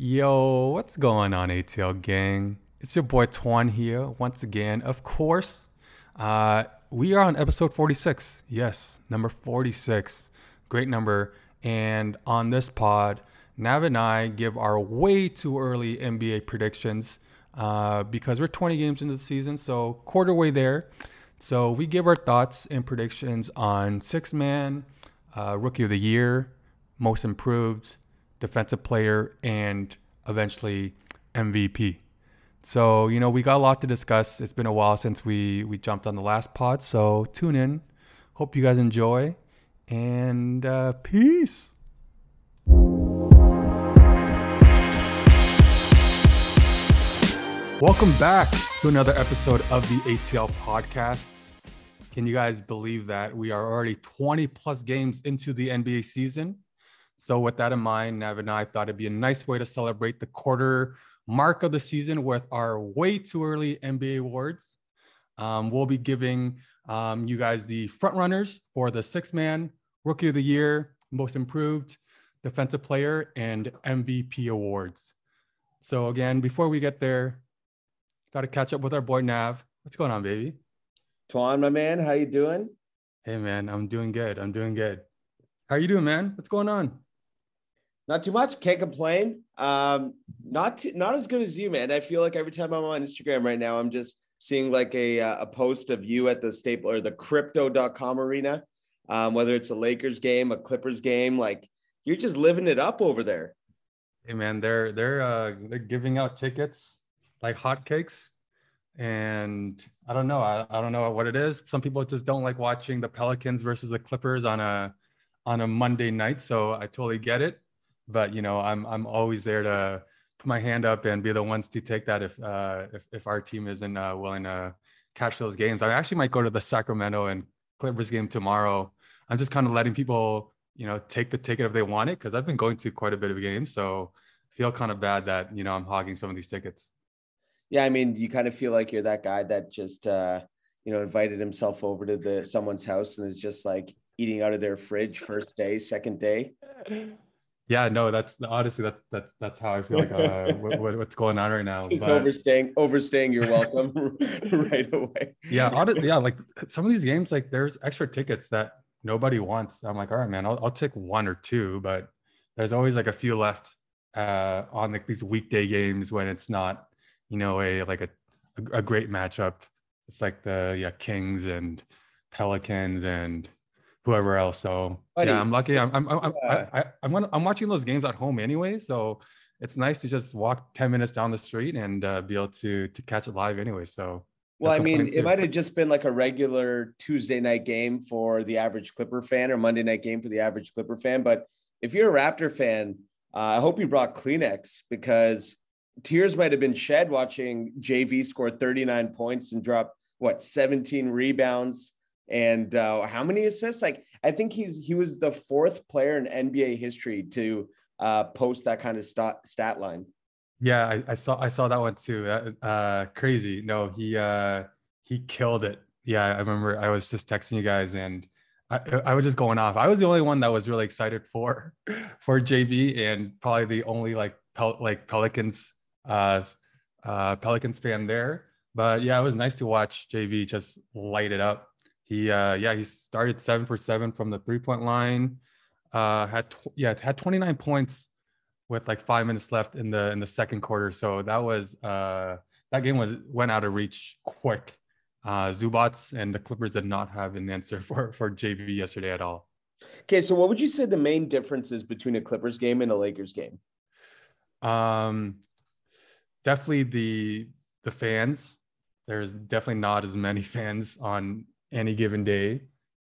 Yo, what's going on, ATL gang? It's your boy Twan here once again. Of course, uh, we are on episode 46. Yes, number 46. Great number. And on this pod, Nav and I give our way too early NBA predictions uh, because we're 20 games into the season, so quarter way there. So we give our thoughts and predictions on six man, uh, rookie of the year, most improved, defensive player, and eventually MVP. So, you know, we got a lot to discuss. It's been a while since we we jumped on the last pod, so tune in. Hope you guys enjoy and uh, peace. Welcome back to another episode of the ATL podcast. Can you guys believe that we are already 20 plus games into the NBA season? So, with that in mind, Nav and I thought it'd be a nice way to celebrate the quarter mark of the season with our way too early NBA awards. Um, we'll be giving um, you guys the front runners for the six man, rookie of the year, most improved, defensive player, and MVP awards. So, again, before we get there, got to catch up with our boy Nav. What's going on, baby? Twan, my man, how you doing? Hey, man, I'm doing good. I'm doing good. How are you doing, man? What's going on? Not too much. Can't complain. Um, not too, not as good as you, man. I feel like every time I'm on Instagram right now, I'm just seeing like a uh, a post of you at the staple or the crypto.com arena. Um, whether it's a Lakers game, a Clippers game, like you're just living it up over there. Hey man, they're they're uh they're giving out tickets like hotcakes. And I don't know. I, I don't know what it is. Some people just don't like watching the Pelicans versus the Clippers on a on a Monday night. So I totally get it but you know, I'm I'm always there to put my hand up and be the ones to take that if uh, if if our team isn't uh, willing to catch those games. I actually might go to the Sacramento and Clippers game tomorrow. I'm just kind of letting people, you know, take the ticket if they want it because I've been going to quite a bit of games, so I feel kind of bad that you know I'm hogging some of these tickets. Yeah, I mean, you kind of feel like you're that guy that just uh, you know invited himself over to the someone's house and is just like eating out of their fridge first day, second day. yeah no that's honestly that's that's that's how i feel like uh, what, what's going on right now just but, overstaying overstaying you're welcome right away. Yeah honestly, yeah like some of these games like there's extra tickets that nobody wants. I'm like all right man i'll, I'll take one or two but there's always like a few left uh on like these weekday games when it's not you know a like a a great matchup. It's like the yeah kings and pelicans and whoever else. So Buddy, yeah, I'm lucky. I'm I'm I'm, uh, I, am I'm, I'm watching those games at home anyway. So it's nice to just walk 10 minutes down the street and uh, be able to to catch it live anyway. So well, I mean, it might have just been like a regular Tuesday night game for the average Clipper fan or Monday night game for the average Clipper fan. But if you're a Raptor fan, uh, I hope you brought Kleenex because tears might have been shed watching JV score 39 points and drop what 17 rebounds and uh, how many assists? Like I think he's he was the fourth player in NBA history to uh, post that kind of stat, stat line. Yeah, I, I, saw I saw that one too. Uh, crazy. No, he uh, he killed it. Yeah, I remember I was just texting you guys and I, I was just going off. I was the only one that was really excited for for JV and probably the only like Pel- like Pelicans uh, uh, Pelicans fan there. But yeah, it was nice to watch JV just light it up he uh yeah, he started 7 for 7 from the three-point line. Uh had tw- yeah, had 29 points with like 5 minutes left in the in the second quarter. So that was uh that game was went out of reach quick. Uh Zubac and the Clippers did not have an answer for for JV yesterday at all. Okay, so what would you say the main differences between a Clippers game and a Lakers game? Um definitely the the fans. There's definitely not as many fans on any given day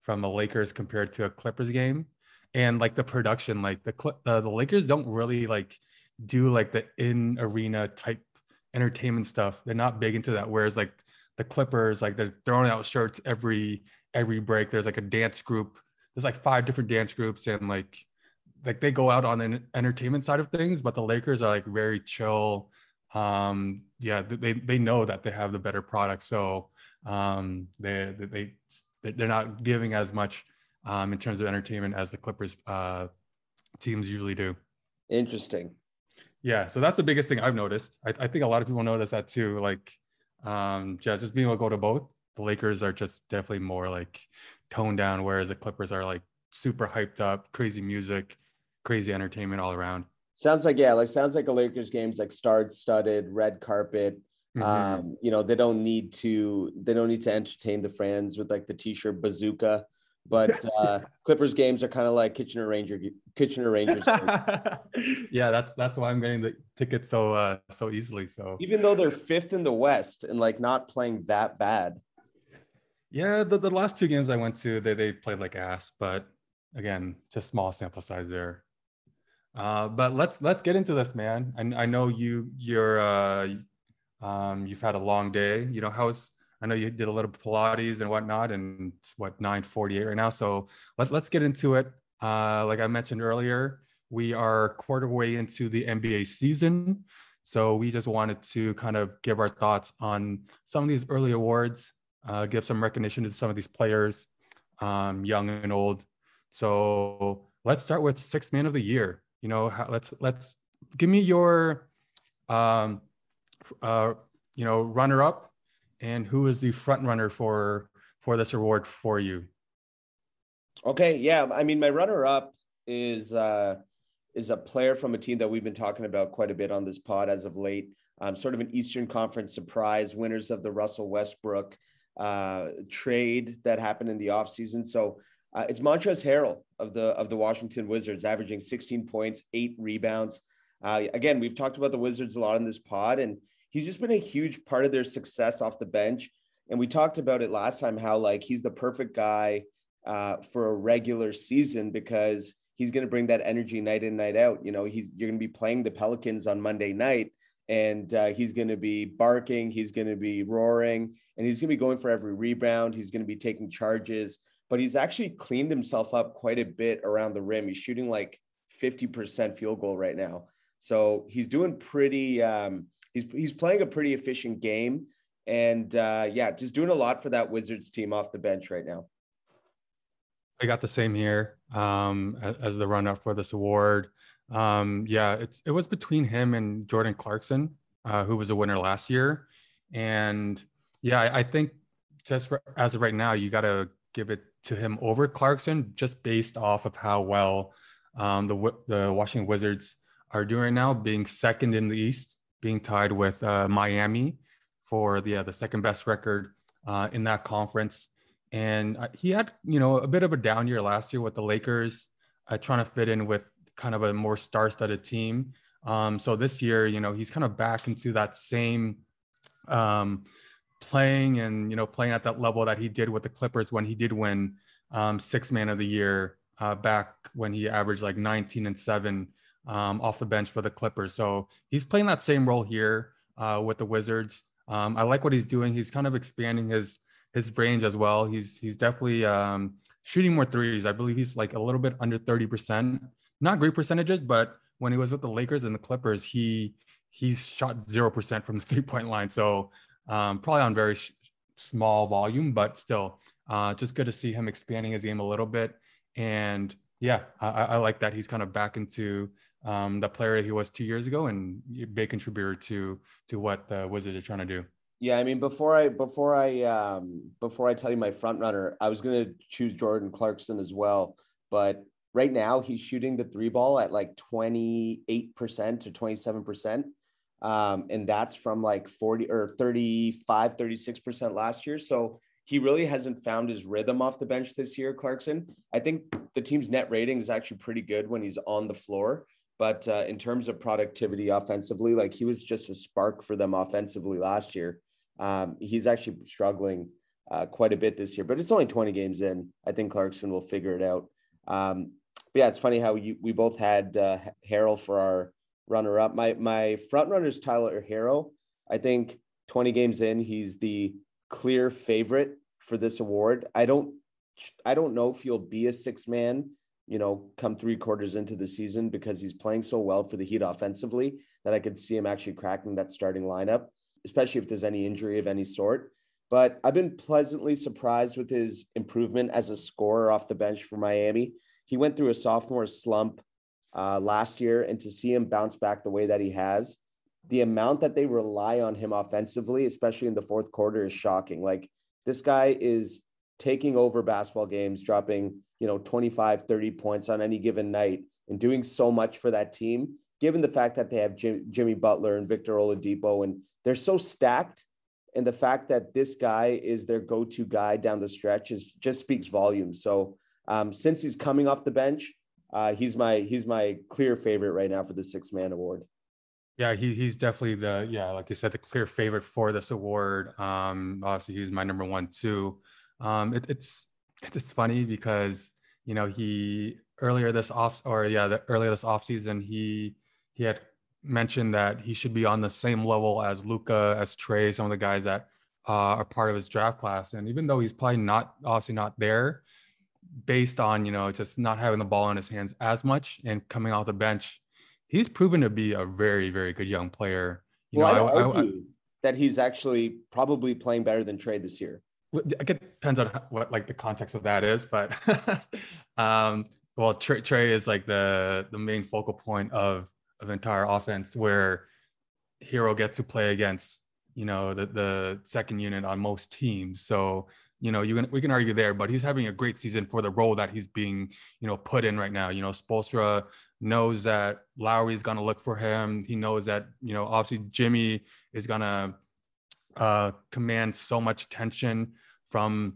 from a Lakers compared to a Clippers game. And like the production, like the uh, the Lakers don't really like do like the in arena type entertainment stuff. They're not big into that. Whereas like the Clippers, like they're throwing out shirts every every break. There's like a dance group. There's like five different dance groups, and like like they go out on the entertainment side of things. But the Lakers are like very chill. Um, yeah, they they know that they have the better product, so um, they they they're not giving as much um, in terms of entertainment as the Clippers uh, teams usually do. Interesting. Yeah, so that's the biggest thing I've noticed. I, I think a lot of people notice that too. Like, um, yeah, just being able to go to both. The Lakers are just definitely more like toned down, whereas the Clippers are like super hyped up, crazy music, crazy entertainment all around. Sounds like yeah, like sounds like a Lakers game's like starred studded, red carpet. Mm-hmm. Um, you know, they don't need to they don't need to entertain the fans with like the t-shirt bazooka. But uh Clippers games are kind of like Kitchener Ranger Kitchener Rangers. yeah, that's that's why I'm getting the tickets so uh so easily. So even though they're fifth in the West and like not playing that bad. Yeah, the, the last two games I went to, they they played like ass, but again, just small sample size there. Uh, but let's let's get into this, man. I, I know you you're uh, um, you've had a long day. You know how's I know you did a little Pilates and whatnot, and it's what 9:48 right now. So let, let's get into it. Uh, like I mentioned earlier, we are quarter way into the NBA season, so we just wanted to kind of give our thoughts on some of these early awards, uh, give some recognition to some of these players, um, young and old. So let's start with sixth man of the year you know let's let's give me your um uh you know runner up and who is the front runner for for this award for you? Okay yeah i mean my runner up is uh is a player from a team that we've been talking about quite a bit on this pod as of late. Um, sort of an eastern conference surprise winners of the russell westbrook uh, trade that happened in the offseason. So uh, it's Montrezl Harrell of the of the Washington Wizards, averaging 16 points, eight rebounds. Uh, again, we've talked about the Wizards a lot in this pod, and he's just been a huge part of their success off the bench. And we talked about it last time how like he's the perfect guy uh, for a regular season because he's going to bring that energy night in night out. You know, he's you're going to be playing the Pelicans on Monday night, and uh, he's going to be barking, he's going to be roaring, and he's going to be going for every rebound. He's going to be taking charges but he's actually cleaned himself up quite a bit around the rim. He's shooting like 50% field goal right now. So he's doing pretty, um, he's, he's playing a pretty efficient game. And uh, yeah, just doing a lot for that Wizards team off the bench right now. I got the same here um, as the run up for this award. Um, yeah, it's it was between him and Jordan Clarkson, uh, who was a winner last year. And yeah, I, I think just for, as of right now, you got to give it to him over Clarkson just based off of how well um, the the Washington Wizards are doing right now, being second in the East, being tied with uh, Miami for the uh, the second best record uh, in that conference. And uh, he had you know a bit of a down year last year with the Lakers uh, trying to fit in with kind of a more star-studded team. Um, so this year, you know, he's kind of back into that same um, playing and you know playing at that level that he did with the Clippers when he did win um, six man of the year uh, back when he averaged like 19 and seven um, off the bench for the Clippers. So he's playing that same role here uh, with the Wizards. Um, I like what he's doing. He's kind of expanding his his range as well. He's he's definitely um, shooting more threes. I believe he's like a little bit under 30 percent. Not great percentages, but when he was with the Lakers and the Clippers, he he's shot zero percent from the three point line. So um, probably on very sh- small volume, but still, uh, just good to see him expanding his game a little bit. And yeah, I, I like that he's kind of back into um, the player he was two years ago and big contributor to to what the Wizards are trying to do. Yeah, I mean, before I before I um, before I tell you my front runner, I was gonna choose Jordan Clarkson as well, but right now he's shooting the three ball at like 28% to 27% um, and that's from like 40 or 35 36% last year. So he really hasn't found his rhythm off the bench this year clarkson. I think the team's net rating is actually pretty good when he's on the floor but uh, in terms of productivity offensively like he was just a spark for them offensively last year um, he's actually struggling uh, quite a bit this year but it's only 20 games in i think clarkson will figure it out um, but yeah it's funny how you, we both had uh, Harrell for our runner up. My my front runner is Tyler Herro. I think 20 games in, he's the clear favorite for this award. I don't I don't know if he'll be a six man, you know, come three quarters into the season because he's playing so well for the Heat offensively that I could see him actually cracking that starting lineup, especially if there's any injury of any sort. But I've been pleasantly surprised with his improvement as a scorer off the bench for Miami. He went through a sophomore slump uh, last year, and to see him bounce back the way that he has, the amount that they rely on him offensively, especially in the fourth quarter, is shocking. Like this guy is taking over basketball games, dropping, you know, 25, 30 points on any given night and doing so much for that team, given the fact that they have Jim, Jimmy Butler and Victor Oladipo, and they're so stacked. And the fact that this guy is their go-to guy down the stretch is just speaks volumes. So um, since he's coming off the bench, uh, he's my he's my clear favorite right now for the six man award. Yeah, he, he's definitely the yeah, like you said, the clear favorite for this award. Um, obviously, he's my number one too. Um, it, it's it's funny because you know he earlier this off or yeah, the, earlier this off season he he had mentioned that he should be on the same level as Luka as Trae some of the guys that uh, are part of his draft class. And even though he's probably not obviously not there, based on you know just not having the ball in his hands as much and coming off the bench, he's proven to be a very very good young player. You well, know, I, I, I, that he's actually probably playing better than Trae this year. It depends on what like the context of that is, but um, well, Trey, Trae is like the the main focal point of of entire offense where Herro gets to play against you know the the second unit on most teams. So you know you can we can argue there, but he's having a great season for the role that he's being you know put in right now. You know Spoelstra knows that Lowry is to look for him. He knows that you know obviously Jimmy is to uh, command so much attention from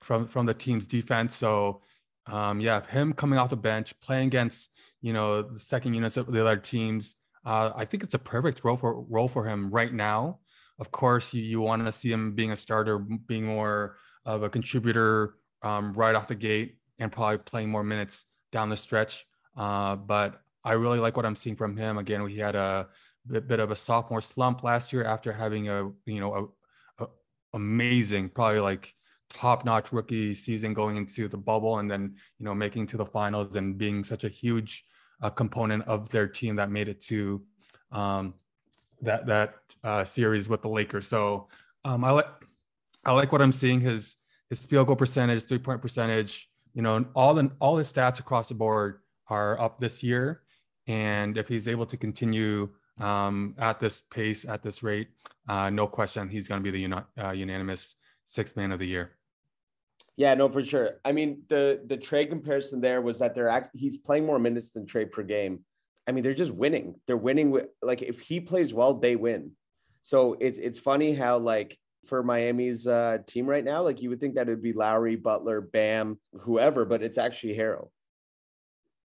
from from the team's defense. So um, yeah, him coming off the bench, playing against you know the second units of the other teams. Uh, I think it's a perfect role for role for him right now. Of course, you, you want to see him being a starter, being more of a contributor um, right off the gate, and probably playing more minutes down the stretch. Uh, but I really like what I'm seeing from him. Again, he had a bit, of a sophomore slump last year after having a you know a, a amazing, probably like top-notch rookie season going into the bubble, and then you know making to the finals and being such a huge uh, component of their team that made it to um, that that uh, series with the Lakers. So um, I like I like what I'm seeing. His his field goal percentage, three point percentage, you know, all the all his stats across the board are up this year. And if he's able to continue um, at this pace, at this rate, uh, no question, he's going to be the uni- uh, unanimous sixth man of the year. Yeah, no, for sure. I mean, the the trade comparison there was that they're act- he's playing more minutes than Trae per game. I mean, they're just winning. They're winning with like if he plays well, they win. So it's it's funny how like for Miami's uh, team right now, like you would think that it would be Lowry, Butler, Bam, whoever, but it's actually Herro.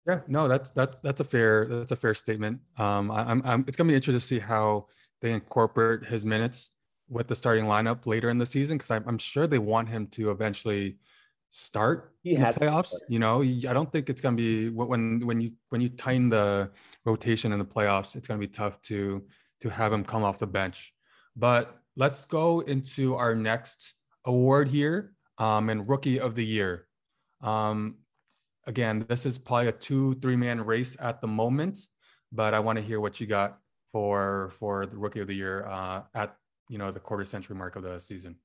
Yeah, no, that's that's that's a fair that's a fair statement. Um, I, I'm, I'm it's gonna be interesting to see how they incorporate his minutes with the starting lineup later in the season because I'm, I'm sure they want him to eventually start he has playoffs. You know, I don't think it's gonna be when when you when you tighten the rotation in the playoffs, it's gonna be tough to to have him come off the bench. But let's go into our next award here um, and rookie of the year. Um, again, this is probably a two, three man race at the moment, but I want to hear what you got for for the rookie of the year uh, at you know the quarter century mark of the season.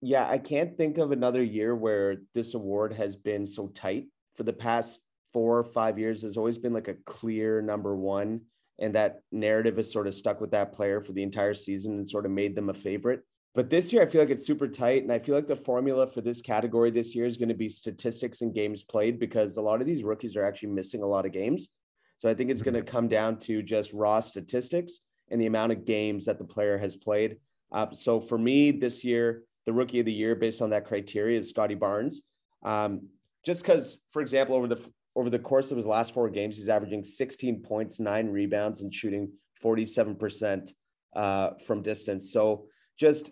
Yeah, I can't think of another year where this award has been so tight. For the past four or five years, has always been like a clear number one, and that narrative has sort of stuck with that player for the entire season and sort of made them a favorite. But this year, I feel like it's super tight. And I feel like the formula for this category this year is going to be statistics and games played because a lot of these rookies are actually missing a lot of games. So I think it's going to come down to just raw statistics and the amount of games that the player has played. Uh, so for me this year, the rookie of the year based on that criteria is Scottie Barnes. Um, just because, for example, over the over the course of his last four games, he's averaging 16 points, nine rebounds, and shooting 47% uh, from distance. So just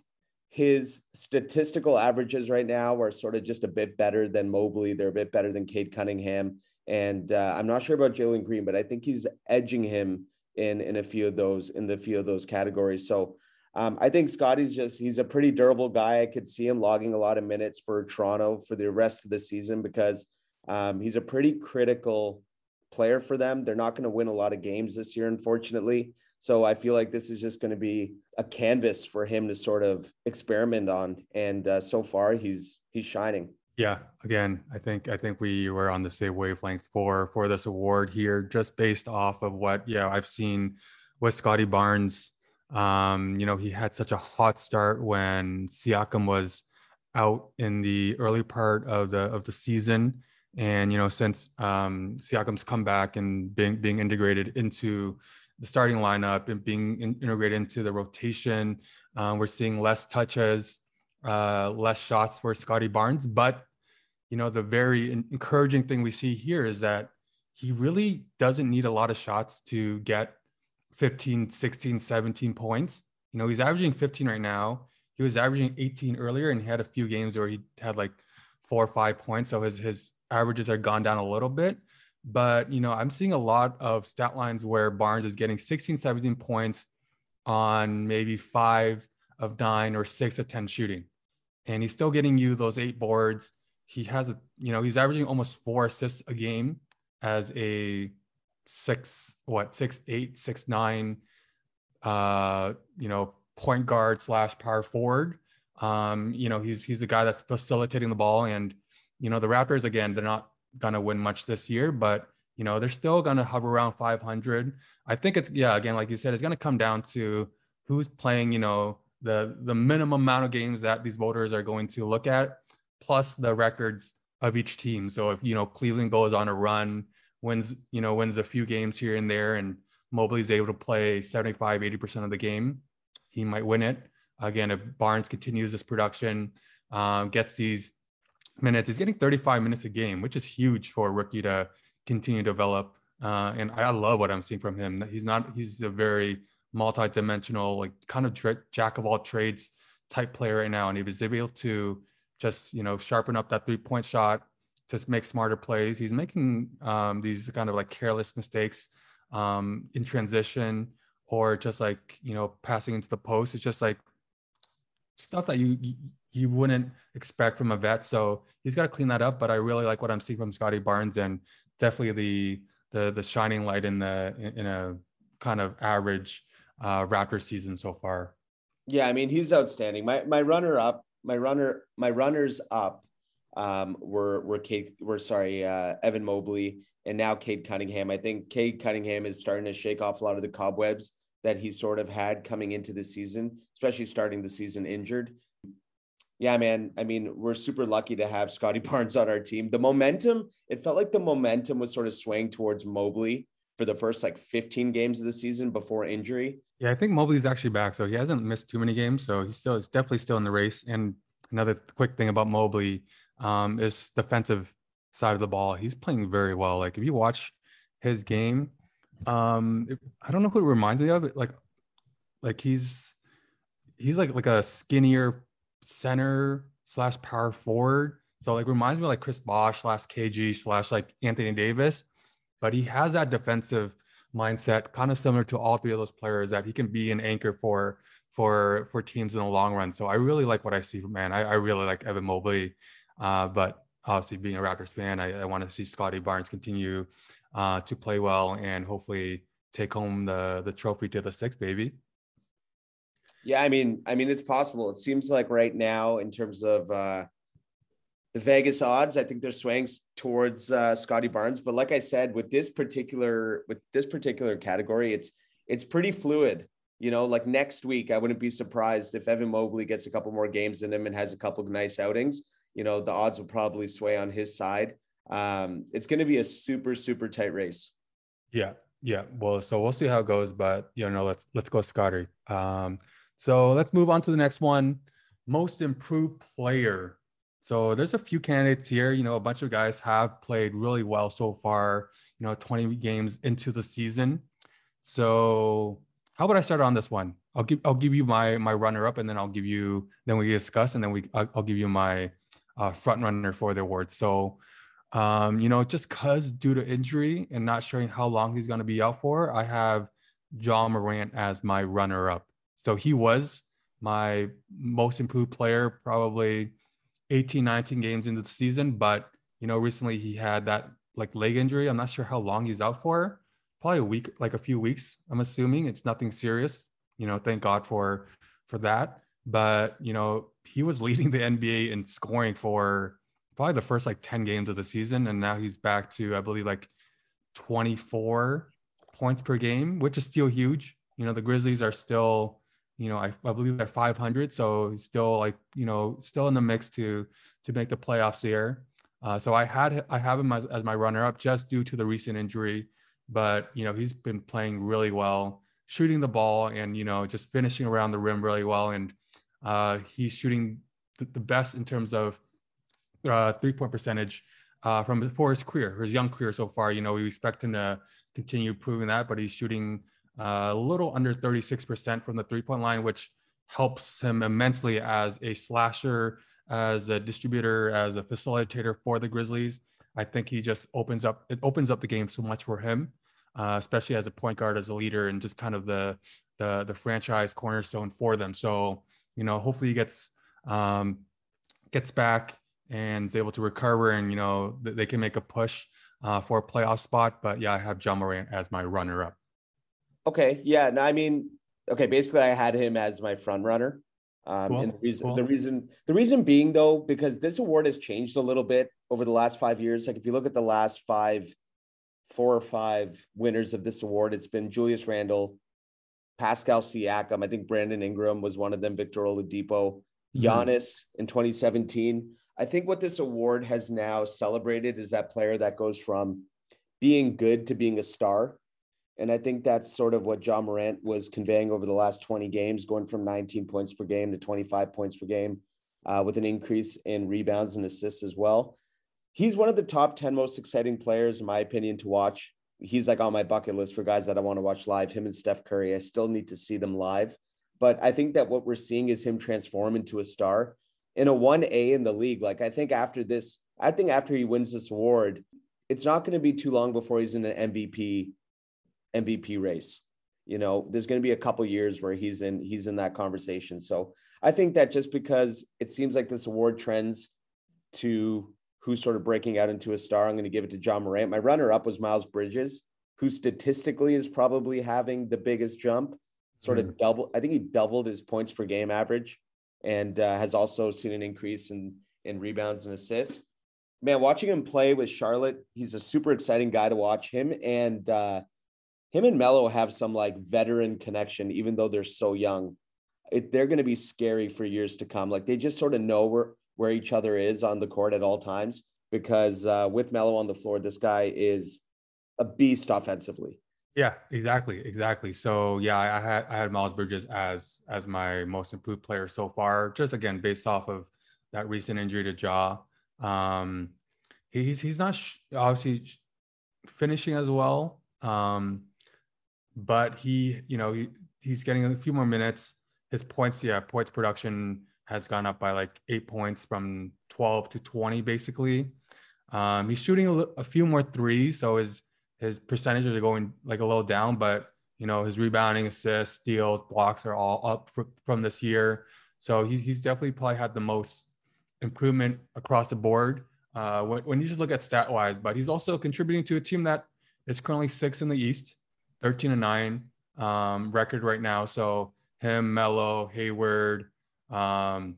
his statistical averages right now are sort of just a bit better than Mobley. They're a bit better than Cade Cunningham. And uh, I'm not sure about Jalen Green, but I think he's edging him in in a few of those in the few of those categories. So um, I think Scottie's just he's a pretty durable guy. I could see him logging a lot of minutes for Toronto for the rest of the season because um, he's a pretty critical player for them. They're not going to win a lot of games this year, unfortunately. So I feel like this is just going to be a canvas for him to sort of experiment on. And uh, so far, he's he's shining. Yeah, again, I think I think we were on the same wavelength for for this award here, just based off of what yeah I've seen with Scottie Barnes. Um, you know, he had such a hot start when Siakam was out in the early part of the of the season, and you know since um, Siakam's come back and being being integrated into the starting lineup and being in, integrated into the rotation, uh, we're seeing less touches, uh, less shots for Scottie Barnes, but you know, the very encouraging thing we see here is that he really doesn't need a lot of shots to get 15, 16, 17 points. You know, he's averaging 15 right now. He was averaging 18 earlier and he had a few games where he had like four or five points. So his his averages are gone down a little bit. But you know, I'm seeing a lot of stat lines where Barnes is getting 16, 17 points on maybe five of nine or six of 10 shooting. And he's still getting you those eight boards he has a you know he's averaging almost four assists a game as a six what six eight six nine uh you know point guard slash power forward um you know he's he's a guy that's facilitating the ball and you know the raptors again they're not gonna win much this year but you know they're still gonna hover around 500 i think it's yeah again like you said it's gonna come down to who's playing you know the the minimum amount of games that these voters are going to look at plus the records of each team. So if you know Cleveland goes on a run, wins you know wins a few games here and there, and Mobley's able to play 75, 80% of the game, he might win it. Again, if Barnes continues this production, um, gets these minutes, he's getting 35 minutes a game, which is huge for a rookie to continue to develop. Uh, and I love what I'm seeing from him. He's not, he's a very multi-dimensional, like kind of jack of all trades type player right now. And he was able to just you know sharpen up that three point shot, just make smarter plays. He's making um, these kind of like careless mistakes um, in transition or just like you know passing into the post. It's just like stuff that you you wouldn't expect from a vet. So he's got to clean that up. But I really like what I'm seeing from Scottie Barnes and definitely the the the shining light in the in a kind of average uh, Raptor season so far. Yeah, I mean he's outstanding. My my runner up my runner my runners up um, were were Cade were sorry uh, Evan Mobley and now Cade Cunningham. I think Cade Cunningham is starting to shake off a lot of the cobwebs that he sort of had coming into the season, especially starting the season injured. Yeah, man. I mean, we're super lucky to have Scottie Barnes on our team. The momentum, it felt like the momentum was sort of swaying towards Mobley for the first like 15 games of the season before injury. Yeah, I think Mobley's actually back, so he hasn't missed too many games. So he's still, he's definitely still in the race. And another quick thing about Mobley um, is defensive side of the ball. He's playing very well. Like if you watch his game, um, I don't know who it reminds me of. Like, like he's he's like like a skinnier center slash power forward. So like reminds me like Chris Bosh slash KG slash like Anthony Davis but he has that defensive mindset, kind of similar to all three of those players, that he can be an anchor for for for teams in the long run. So I really like what I see, man. I, I really like Evan Mobley, uh, but obviously being a Raptors fan, I, I want to see Scottie Barnes continue uh, to play well and hopefully take home the the trophy to the six, baby. Yeah, I mean, I mean, it's possible. It seems like right now, in terms of uh, the Vegas odds, I think they're swaying towards uh, Scottie Barnes. But like I said, with this particular with this particular category, it's it's pretty fluid. You know, like next week, I wouldn't be surprised if Evan Mobley gets a couple more games in him and has a couple of nice outings. You know, the odds will probably sway on his side. Um, it's going to be a super super tight race. Yeah, yeah. Well, so we'll see how it goes, but you know, let's let's go Scottie. Um, so let's move on to the next one. Most improved player. So there's a few candidates here. You know, a bunch of guys have played really well so far. You know, 20 games into the season. So how about I start on this one? I'll give I'll give you my my runner up, and then I'll give you then we discuss, and then we I'll, I'll give you my uh, front runner for the award. So, um, you know, just cause due to injury and not showing how long he's going to be out for, I have Ja Morant as my runner up. So he was my most improved player, probably 18, 19 games into the season, but you know, recently he had that like leg injury. I'm not sure how long he's out for. Probably a week, like a few weeks. I'm assuming it's nothing serious. You know, thank God for for that. But you know, he was leading the NBA in scoring for probably the first like 10 games of the season. And now he's back to, I believe, like 24 points per game, which is still huge. You know, the Grizzlies are still, you know, I, I believe at 500. So still like, you know, still in the mix to to make the playoffs here. Uh, so I had I have him as, as my runner up just due to the recent injury, but you know he's been playing really well, shooting the ball and you know just finishing around the rim really well, and uh, he's shooting the, the, best in terms of uh, three point percentage uh, from for his career, his young career so far. You know we expect him to continue proving that, but he's shooting a little under 36% from the three point line, which helps him immensely as a slasher as a distributor, as a facilitator for the Grizzlies. I think he just opens up it opens up the game so much for him, uh, especially as a point guard, as a leader, and just kind of the the the franchise cornerstone for them. So you know, hopefully he gets um, gets back and is able to recover, and you know they can make a push uh, for a playoff spot. But yeah, I have Ja Morant as my runner up. Okay, yeah, no, I mean, okay, basically I had him as my front runner. Um, cool. And the reason, cool. the reason, the reason being though, because this award has changed a little bit over the last five years. Like if you look at the last five, four or five winners of this award, it's been Julius Randle, Pascal Siakam. I think Brandon Ingram was one of them. Victor Oladipo, mm-hmm. Giannis in 2017. I think what this award has now celebrated is that player that goes from being good to being a star. And I think that's sort of what Ja Morant was conveying over the last 20 games, going from 19 points per game to 25 points per game, uh, with an increase in rebounds and assists as well. He's one of the top 10 most exciting players, in my opinion, to watch. He's like on my bucket list for guys that I want to watch live. Him and Steph Curry. I still need to see them live. But I think that what we're seeing is him transform into a star in a 1A in the league. Like, I think after this, I think after he wins this award, it's not going to be too long before he's in an MVP MVP race. You know, there's going to be a couple years where he's in he's in that conversation. So I think that just because it seems like this award trends to who's sort of breaking out into a star, I'm going to give it to Ja Morant. My runner up was Miles Bridges, who statistically is probably having the biggest jump. Sort mm. of double. I think he doubled his points per game average, and uh, has also seen an increase in in rebounds and assists. Man, watching him play with Charlotte, he's a super exciting guy to watch. Him and uh, him and Melo have some like veteran connection, even though they're so young. It, they're going to be scary for years to come. Like they just sort of know where where each other is on the court at all times because uh, with Melo on the floor, this guy is a beast offensively. Yeah, exactly, exactly. So yeah, I had I had Miles Bridges as as my most improved player so far. Just again based off of that recent injury to Ja. Um, he's he's not sh- obviously finishing as well. Um, but he, you know, he, he's getting a few more minutes. His points, yeah, points production has gone up by like eight points from 12 to 20, basically. Um, he's shooting a, a, few more threes, so his his percentages are going like a little down, but you know his rebounding, assists, steals, blocks are all up for, from this year. So he, he's definitely probably had the most improvement across the board uh, when, when you just look at stat wise. But he's also contributing to a team that is currently sixth in the East. 13 and 9 um, record right now. So him, Melo, Hayward, um,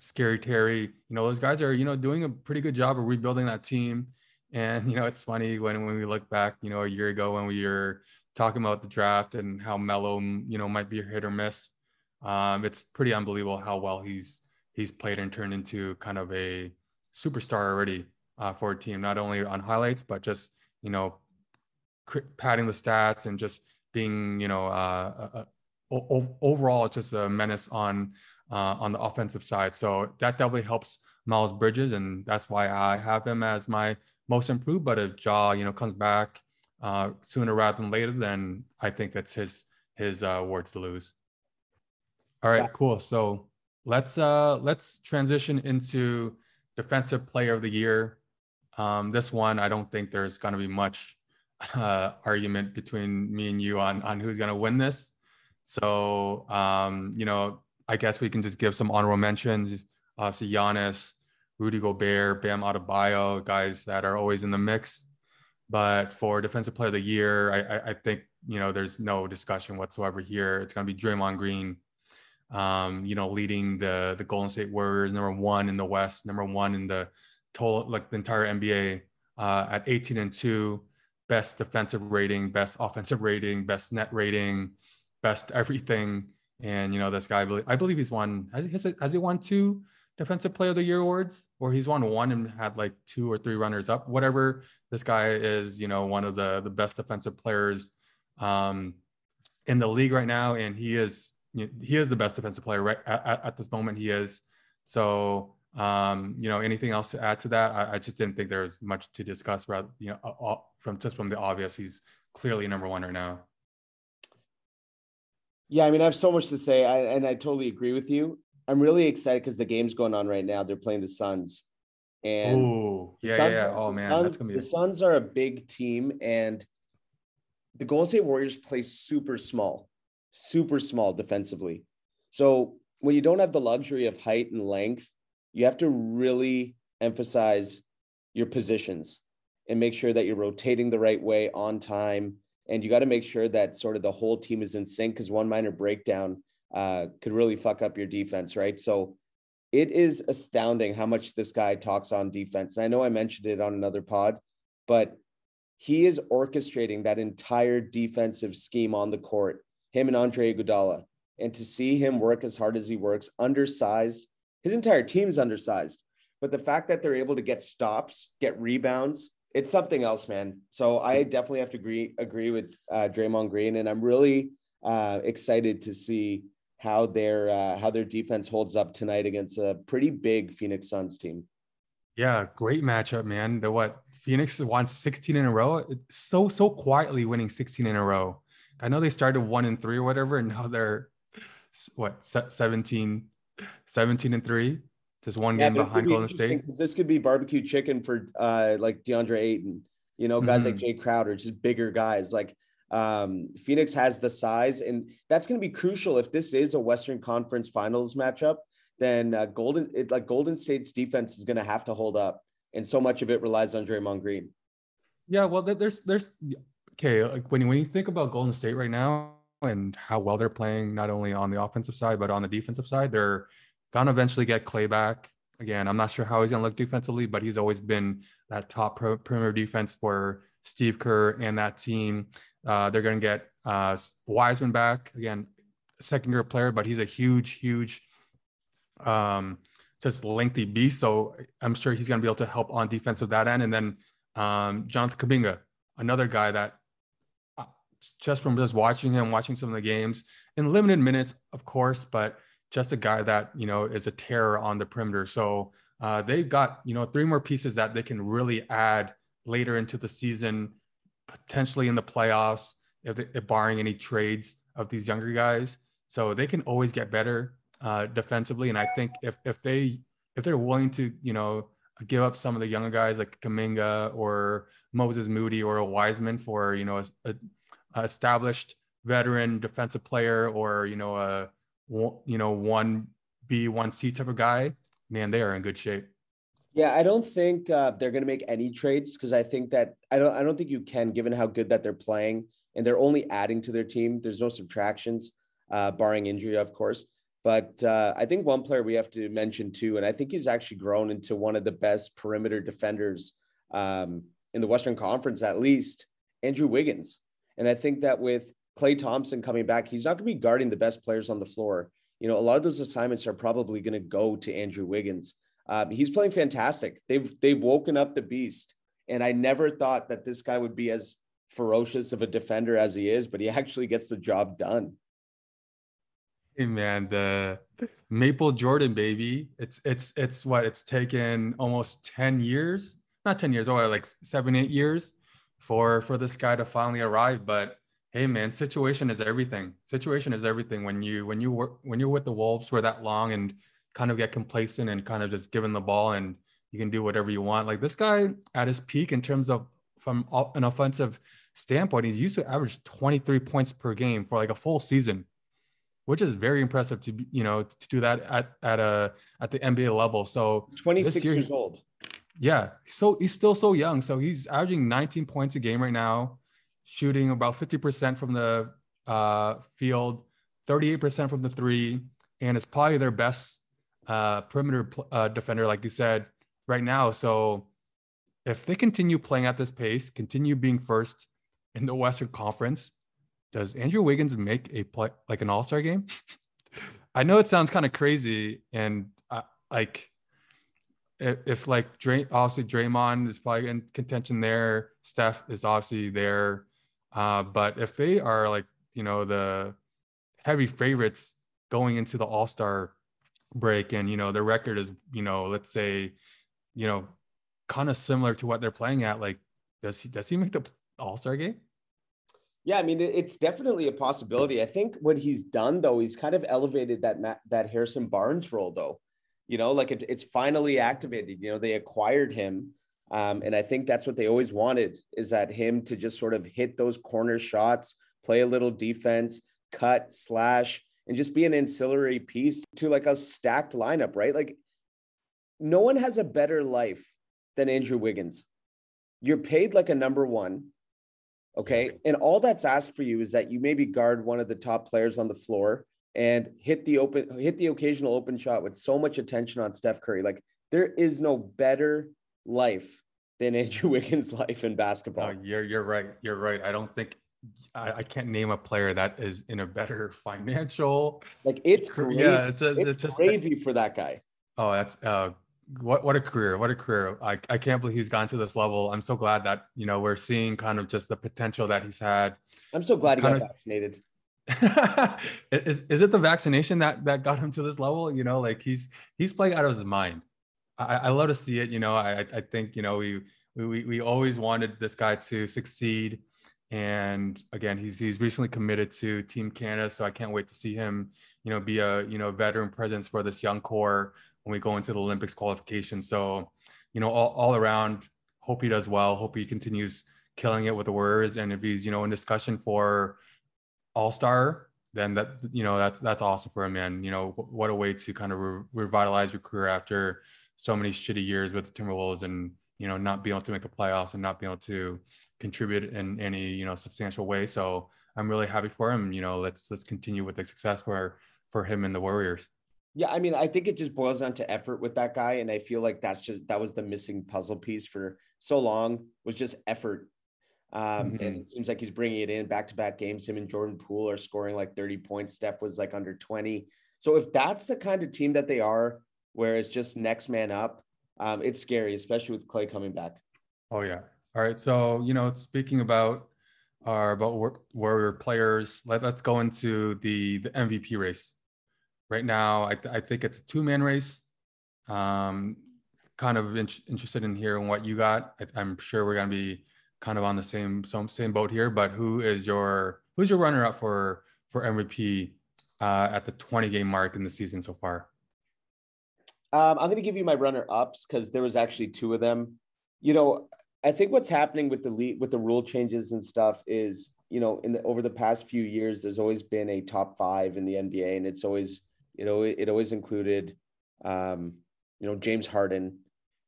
Scary Terry, you know, those guys are, you know, doing a pretty good job of rebuilding that team. And, you know, it's funny when, when we look back, you know, a year ago when we were talking about the draft and how Melo, you know, might be a hit or miss. Um, it's pretty unbelievable how well he's he's played and turned into kind of a superstar already uh, for a team, not only on highlights, but just, you know, padding the stats and just being, you know, uh, uh, overall it's just a menace on uh, on the offensive side. So that definitely helps Miles Bridges, and that's why I have him as my most improved. But if Ja, you know, comes back uh, sooner rather than later, then I think that's his his uh, award to lose. All right, cool. So let's uh let's transition into defensive player of the year. Um, this one, I don't think there's going to be much uh, argument between me and you on on who's going to win this. So um, you know, I guess we can just give some honorable mentions. Obviously, Giannis, Rudy Gobert, Bam Adebayo, guys that are always in the mix. But for Defensive Player of the Year, I, I, I think you know there's no discussion whatsoever here. It's going to be Draymond Green. Um, you know, leading the the Golden State Warriors, number one in the West, number one in the total like the entire NBA uh, at 18 and two, best defensive rating, best offensive rating, best net rating, best everything. And you know, this guy, I believe he's won. Has he, has he won two defensive player of the year awards, or he's won one and had like two or three runners up? Whatever. This guy is, you know, one of the the best defensive players um, in the league right now, and he is he is the best defensive player right at, at this moment. He is. So um, you know, anything else to add to that? I, I just didn't think there was much to discuss. Rather, you know, from just from the obvious, he's clearly number one right now. Yeah, I mean, I have so much to say, I, and I totally agree with you. I'm really excited because the game's going on right now. They're playing the Suns, and Ooh, yeah, Suns, yeah, yeah. Oh man, Suns, that's gonna be the Suns are a big team, and the Golden State Warriors play super small, super small defensively. So when you don't have the luxury of height and length you have to really emphasize your positions and make sure that you're rotating the right way on time. And you got to make sure that sort of the whole team is in sync because one minor breakdown uh, could really fuck up your defense, right? So it is astounding how much this guy talks on defense. And I know I mentioned it on another pod, but he is orchestrating that entire defensive scheme on the court, him and Andre Iguodala. And to see him work as hard as he works, undersized, his entire team's undersized, but the fact that they're able to get stops, get rebounds, it's something else, man. So I definitely have to agree agree with uh, Draymond Green, and I'm really uh, excited to see how their uh, how their defense holds up tonight against a pretty big Phoenix Suns team. Yeah, great matchup, man. The what Phoenix won 16 in a row, so so quietly winning 16 in a row. I know they started one and three or whatever, and now they're what 17 17 and three, just one yeah, game behind Golden State. Because this could be barbecue chicken for uh, like DeAndre Ayton, you know, guys mm-hmm. like Jae Crowder, just bigger guys. Like um, Phoenix has the size, and that's going to be crucial if this is a Western Conference Finals matchup. Then uh, Golden, it, like Golden State's defense is going to have to hold up, and so much of it relies on Draymond Green. Yeah, well, there's there's okay. Like when when you think about Golden State right now, and how well they're playing, not only on the offensive side, but on the defensive side. They're going to eventually get Klay back. Again, I'm not sure how he's going to look defensively, but he's always been that top perimeter defense for Steve Kerr and that team. Uh, they're going to get uh, Wiseman back. Again, second year player, but he's a huge, huge, um, just lengthy beast. So I'm sure he's going to be able to help on defense of that end. And then um, Jonathan Kuminga, another guy that just from just watching him, watching some of the games in limited minutes, of course, but just a guy that you know is a terror on the perimeter. So uh, they've got you know three more pieces that they can really add later into the season, potentially in the playoffs, if, they, if barring any trades of these younger guys. So they can always get better uh, defensively, and I think if if they if they're willing to you know give up some of the younger guys like Kuminga or Moses Moody or a Wiseman for you know a, a established veteran defensive player or you know a you know one B one C type of guy, man, they are in good shape. Yeah, I don't think uh, they're going to make any trades because I think that I don't I don't think you can given how good that they're playing and they're only adding to their team. There's no subtractions, uh, barring injury, of course. But uh, I think one player we have to mention too, and I think he's actually grown into one of the best perimeter defenders um, in the Western Conference, at least. Andrew Wiggins. And I think that with Klay Thompson coming back, he's not going to be guarding the best players on the floor. You know, a lot of those assignments are probably going to go to Andrew Wiggins. Um, he's playing fantastic. They've they've woken up the beast, and I never thought that this guy would be as ferocious of a defender as he is, but he actually gets the job done. Hey man, the Maple Jordan baby. It's it's it's what it's taken almost 10 years, not 10 years, or like seven, eight years for for this guy to finally arrive. But hey, man, situation is everything. Situation is everything. When you when you work when you're with the Wolves for that long and kind of get complacent and kind of just given the ball and you can do whatever you want. Like this guy at his peak in terms of from an offensive standpoint, he's used to average 23 points per game for like a full season, which is very impressive to you know to do that at at a at the NBA level. So 26 year, years old yeah, so he's still so young. So he's averaging 19 points a game right now, shooting about 50% from the uh, field, 38% from the three, and is probably their best uh, perimeter uh, defender, like you said, right now. So if they continue playing at this pace, continue being first in the Western Conference, does Andrew Wiggins make a play like an All Star game? I know it sounds kind of crazy, and uh, like if, if like Dray, obviously Draymond is probably in contention there, Steph is obviously there, uh, but if they are like you know the heavy favorites going into the All Star break, and you know their record is you know let's say you know kind of similar to what they're playing at, like does he does he make the All Star game? Yeah, I mean, it's definitely a possibility. I think what he's done though, he's kind of elevated that that Harrison Barnes role though. You know, like it, it's finally activated. You know, they acquired him, um, and I think that's what they always wanted is that him to just sort of hit those corner shots, play a little defense, cut, slash, and just be an ancillary piece to like a stacked lineup, right? Like, no one has a better life than Andrew Wiggins. You're paid like a number one Okay. And all that's asked for you is that you maybe guard one of the top players on the floor and hit the open, hit the occasional open shot with so much attention on Steph Curry. Like there is no better life than Andrew Wiggins' life in basketball. No, you're you're right. You're right. I don't think I, I, can't name a player that is in a better financial. Like it's gravy. yeah, it's, a, it's, it's just gravy for that guy. Oh, that's uh, what what a career what a career I, I can't believe he's gone to this level i'm so glad that you know we're seeing kind of just the potential that he's had i'm so glad he got of, vaccinated is, is it the vaccination that that got him to this level you know like he's he's playing out of his mind i, I love to see it you know i i think you know we we we always wanted this guy to succeed and again he's he's recently committed to team canada so i can't wait to see him you know be a you know veteran presence for this young core when we go into the Olympics qualification. So, you know, all, all around, hope he does well. Hope he continues killing it with the Warriors. And if he's, you know, in discussion for All Star, then that you know that's that's awesome for him. And you know, what a way to kind of re- revitalize your career after so many shitty years with the Timberwolves, and you know, not being able to make the playoffs and not being able to contribute in any you know substantial way. So I'm really happy for him. You know, let's let's continue with the success for for him and the Warriors. Yeah, I mean, I think it just boils down to effort with that guy, and I feel like that's just that was the missing puzzle piece for so long was just effort. Um, mm-hmm. And it seems like he's bringing it in back to back games. Him and Jordan Poole are scoring like 30 points. Steph was like under 20. So if that's the kind of team that they are, where it's just next man up, um, it's scary, especially with Klay coming back. Oh yeah. All right. So you know, speaking about our about warrior players, let, let's go into the the MVP race right now, I, th- I think it's a two man race. Um, kind of in- interested in hearing what you got. I- am sure we're gonna be kind of on the same some same boat here. But who is your who's your runner up for for MVP uh, at the 20 game mark in the season so far? Um, I'm going to give you my runner ups because there was actually two of them. You know, I think what's happening with the lead, with the rule changes and stuff is, you know, in the over the past few years, there's always been a top five in the NBA, and it's always you know, it, it always included, um, you know, James Harden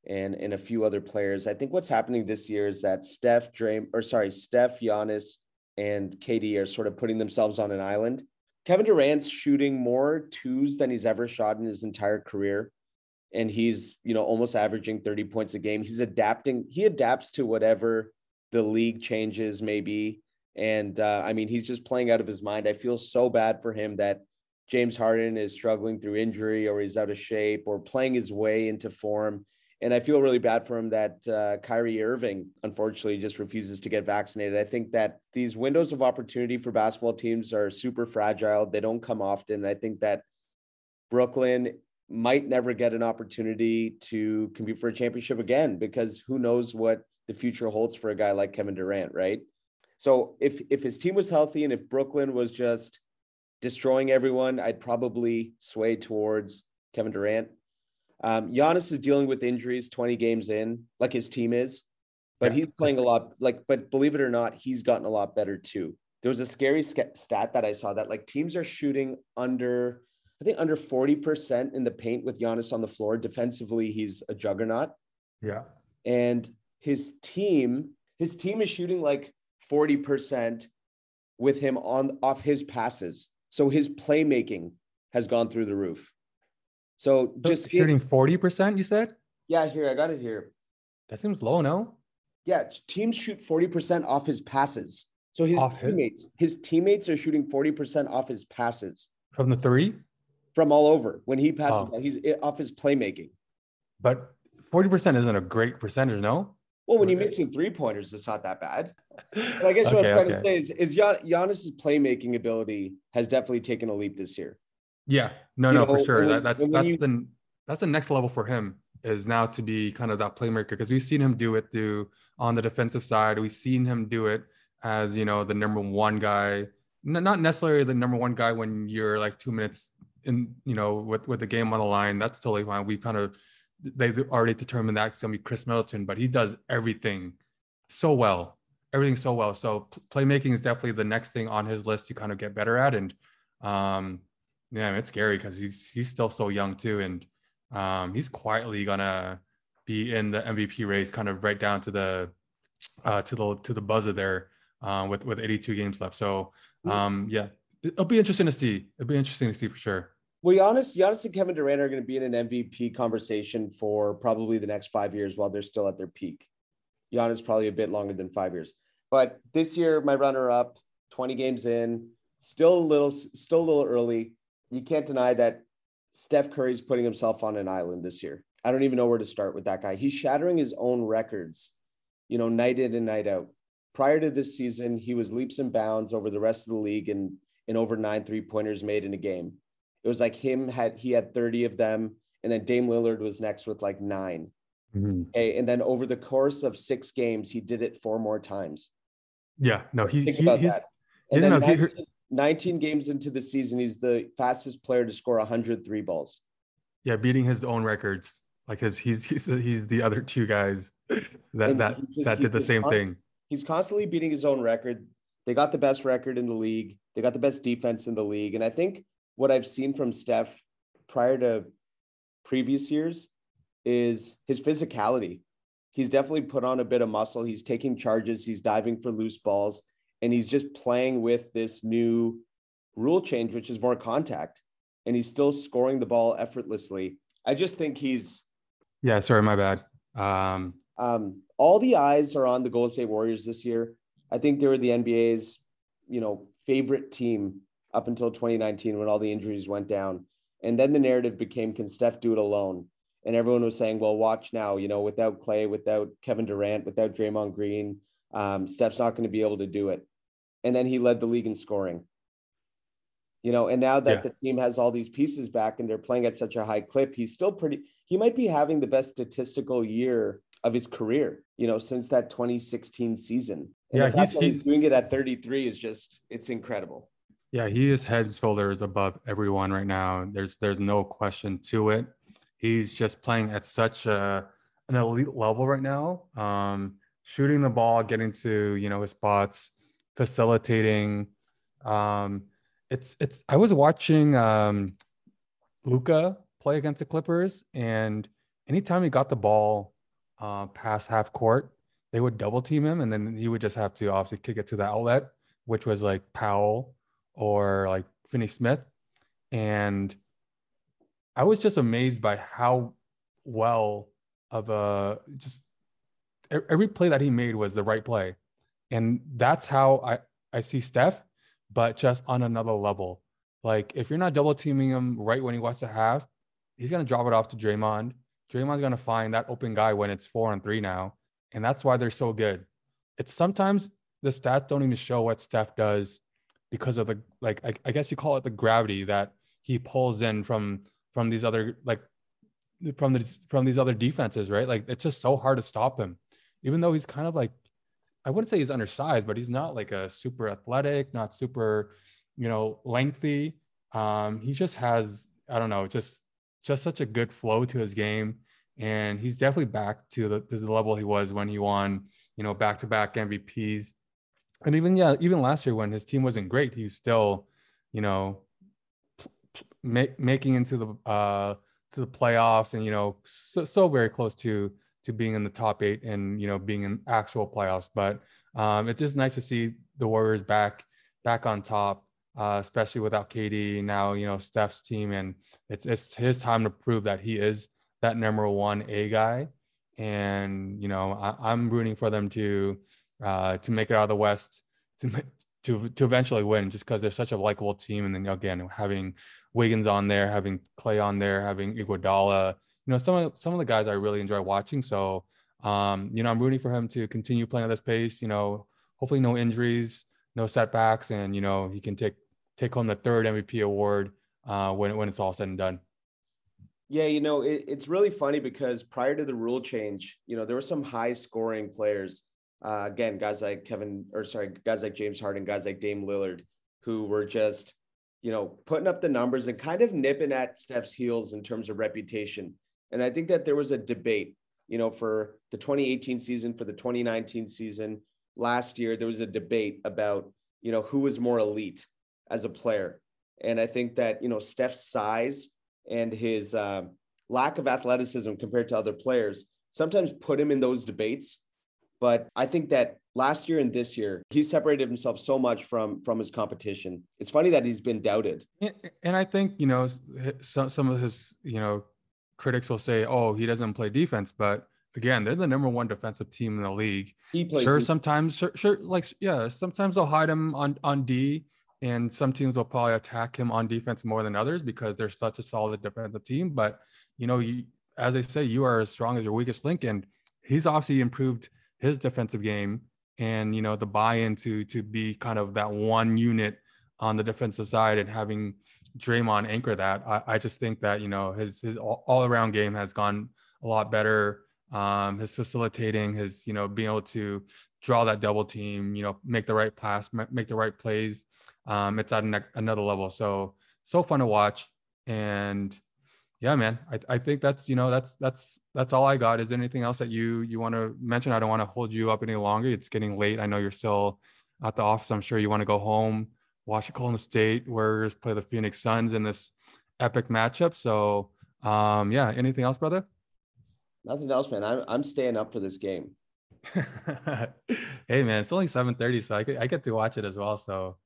and and a few other players. I think what's happening this year is that Steph, Dream, or sorry, Steph, Giannis, and KD are sort of putting themselves on an island. Kevin Durant's shooting more twos than he's ever shot in his entire career. And he's, you know, almost averaging 30 points a game. He's adapting, he adapts to whatever the league changes, maybe. And uh, I mean, he's just playing out of his mind. I feel so bad for him that James Harden is struggling through injury or he's out of shape or playing his way into form. And I feel really bad for him that uh, Kyrie Irving, unfortunately, just refuses to get vaccinated. I think that these windows of opportunity for basketball teams are super fragile. They don't come often. I think that Brooklyn might never get an opportunity to compete for a championship again because who knows what the future holds for a guy like Kevin Durant, right? So if if his team was healthy and if Brooklyn was just destroying everyone, I'd probably sway towards Kevin Durant. Um, Giannis is dealing with injuries 20 games in, like his team is, but yeah, he's playing a lot. Like, but believe it or not, he's gotten a lot better too. There was a scary stat that I saw that like teams are shooting under, I think under 40% in the paint with Giannis on the floor. Defensively, he's a juggernaut. Yeah. And his team, his team is shooting like 40% with him on off his passes. So his playmaking has gone through the roof. So just shooting forty percent, you said? Yeah, here I got it here. That seems low, no? Yeah, teams shoot 40% off his passes. So his Off teammates, his teammates are shooting 40% off his passes From the three, from all over. When he passes, Oh. he's eh, off his playmaking. but forty percent isn't a great percentage, no? Well, when you're Okay. mixing three pointers, it's not that bad. But I guess what I'm trying to say is, is Gian- Giannis's playmaking ability has definitely taken a leap this year. Yeah, no, You no, know, for sure. That, that's that's you- the that's the next level for him is now to be kind of that playmaker because we've seen him do it through on the defensive side. We've seen him do it as you know the number one guy, not necessarily the number one guy when you're like two minutes in, you know, with with the game on the line. That's totally fine. We kind of they've already determined that it's gonna be Khris Middleton, but he does everything so well, everything so well. So playmaking is definitely the next thing on his list to kind of get better at and. Um, yeah, it's scary because he's he's still so young too, and um, he's quietly gonna be in the MVP race, kind of right down to the uh, to the to the buzzer there uh, with with 82 games left. So um, yeah, it'll be interesting to see. It'll be interesting to see for sure. Well, Giannis, Giannis and Kevin Durant are going to be in an MVP conversation for probably the next five years while they're still at their peak. Giannis probably a bit longer than five years. But this year, my runner-up, 20 games in, still a little, still a little early. You can't deny that Steph Curry's putting himself on an island this year. I don't even know where to start with that guy. He's shattering his own records, you know, night in and night out. Prior to this season, he was leaps and bounds over the rest of the league in in over nine three pointers made in a game. It was like him had he had 30 of them, and then Dame Lillard was next with like nine. Mm-hmm. Okay, and then over the course of six games, he did it four more times. Yeah, no, he, Think he about he's that. And then no, he- 19, 19 games into the season, he's the fastest player to score 103 balls. yeah beating his own records. Like his he's he's, he's the other two guys that And that just- that did the same thing. He's constantly beating his own record. They got the best record in the league. They got the best defense in the league. And I think what I've seen from Steph prior to previous years is his physicality. He's definitely put on a bit of muscle. He's taking charges, he's diving for loose balls, and he's just playing with this new rule change, which is more contact. And he's still scoring the ball effortlessly. I just think he's Yeah, sorry, my bad. Um, um, all the eyes are on the Golden State Warriors this year. I think they were the NBA's, you know, favorite team up until 2019 when all the injuries went down. And then the narrative became, can Steph do it alone? And everyone was saying, well, watch now, you know, without Klay, without Kevin Durant, without Draymond Green, um, Steph's not going to be able to do it. And then he led the league in scoring. You know, and now that Yeah. the team has all these pieces back and they're playing at such a high clip, he's still pretty, he might be having the best statistical year of his career, you know, since that 2016 season. And Yeah, he's- he's, he's- doing it at 33 is just, it's incredible. Yeah, he is head and shoulders above everyone right now. There's there's no question to it. He's just playing at such a an elite level right now. Um, shooting the ball, getting to you know his spots, facilitating. Um, it's it's. I was watching um, Luka play against the Clippers, and anytime he got the ball uh, past half court, they would double team him, and then he would just have to obviously kick it to the outlet, which was like Powell or like Finney Smith. And I was just amazed by how well of a just every play that he made was the right play. And that's how I, I see Steph, but just on another level. Like if you're not double teaming him right when he wants to have, he's gonna drop it off to Draymond. Draymond's gonna find that open guy when it's four and three now. And that's why they're so good. It's sometimes the stats don't even show what Steph does because of the like I, I guess you call it the gravity that he pulls in from from these other like from these from these other defenses, right? Like it's just so hard to stop him, even though he's kind of like I wouldn't say he's undersized, but he's not like a super athletic, not super, you know, lengthy. Um, he just has I don't know, just just such a good flow to his game, and he's definitely back to the the level he was when he won, you know, back to back MVPs and even yeah, even last year when his team wasn't great, he was still, you know, make, making into the uh to the playoffs and you know so, so very close to to being in the top eight and you know being in actual playoffs. But um, it's just nice to see the Warriors back back on top, uh, especially without KD now. You know Steph's team, and it's it's his time to prove that he is that number one A guy. And you know, I, am rooting for them to uh, to make it out of the West to to to eventually win, just because they're such a likable team. And then again, having Wiggins on there, having Klay on there, having Iguodala, you know, some of some of the guys I really enjoy watching. So um, you know, I'm rooting for him to continue playing at this pace. You know, hopefully no injuries, no setbacks, and you know he can take take home the third MVP award uh, when when it's all said and done. Yeah, you know, it, it's really funny because prior to the rule change, you know, there were some high scoring players. Uh, again, guys like Kevin, or sorry, guys like James Harden, guys like Dame Lillard, who were just, you know, putting up the numbers and kind of nipping at Steph's heels in terms of reputation. And I think that there was a debate, you know, for the 2018 season, for the 2019 season, last year, there was a debate about, you know, who was more elite as a player. And I think that, you know, Steph's size and his uh, lack of athleticism compared to other players sometimes put him in those debates. But I think that last year and this year, he separated himself so much from from his competition. It's funny that he's been doubted. And I think you know some some of his you know critics will say, "Oh, he doesn't play defense," but again, they're the number one defensive team in the league. He plays sure, defense. sometimes sure, sure, like yeah, sometimes they'll hide him on on D, and some teams will probably attack him on defense more than others because they're such a solid defensive team. But you know, you, as they say, you are as strong as your weakest link, and he's obviously improved his defensive game and you know the buy-in to to be kind of that one unit on the defensive side and having Draymond anchor that. I, I just think that you know his his all around game has gone a lot better. Um, his facilitating, his you know being able to draw that double team, you know, make the right pass, make the right plays. Um, it's at ne- another level. So so fun to watch, and yeah, man, I, I think that's you know that's that's that's all I got. Is anything else that you you want to mention? I don't want to hold you up any longer. It's getting late. I know you're still at the office. I'm sure you want to go home, Golden State Warriors play the Phoenix Suns in this epic matchup. So um, yeah, anything else, brother? Nothing else, man. I'm I'm staying up for this game. hey man, it's only 7:30, so I get, I get to watch it as well. So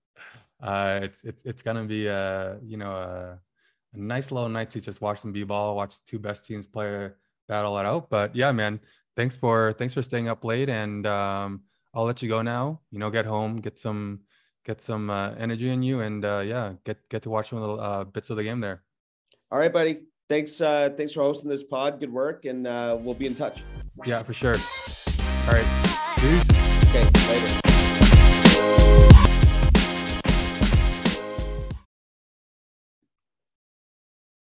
uh, it's it's it's gonna be a you know a, a nice little night to just watch some b-ball, watch the two best teams play battle it out. But yeah, man, thanks for thanks for staying up late, and um, I'll let you go now. You know, get home, get some get some uh, energy in you, and uh, yeah, get get to watch some of the uh, bits of the game there. All right, buddy. Thanks. Uh, thanks for hosting this pod. Good work, and uh, we'll be in touch. Yeah, for sure. All right. Peace. Okay. Later.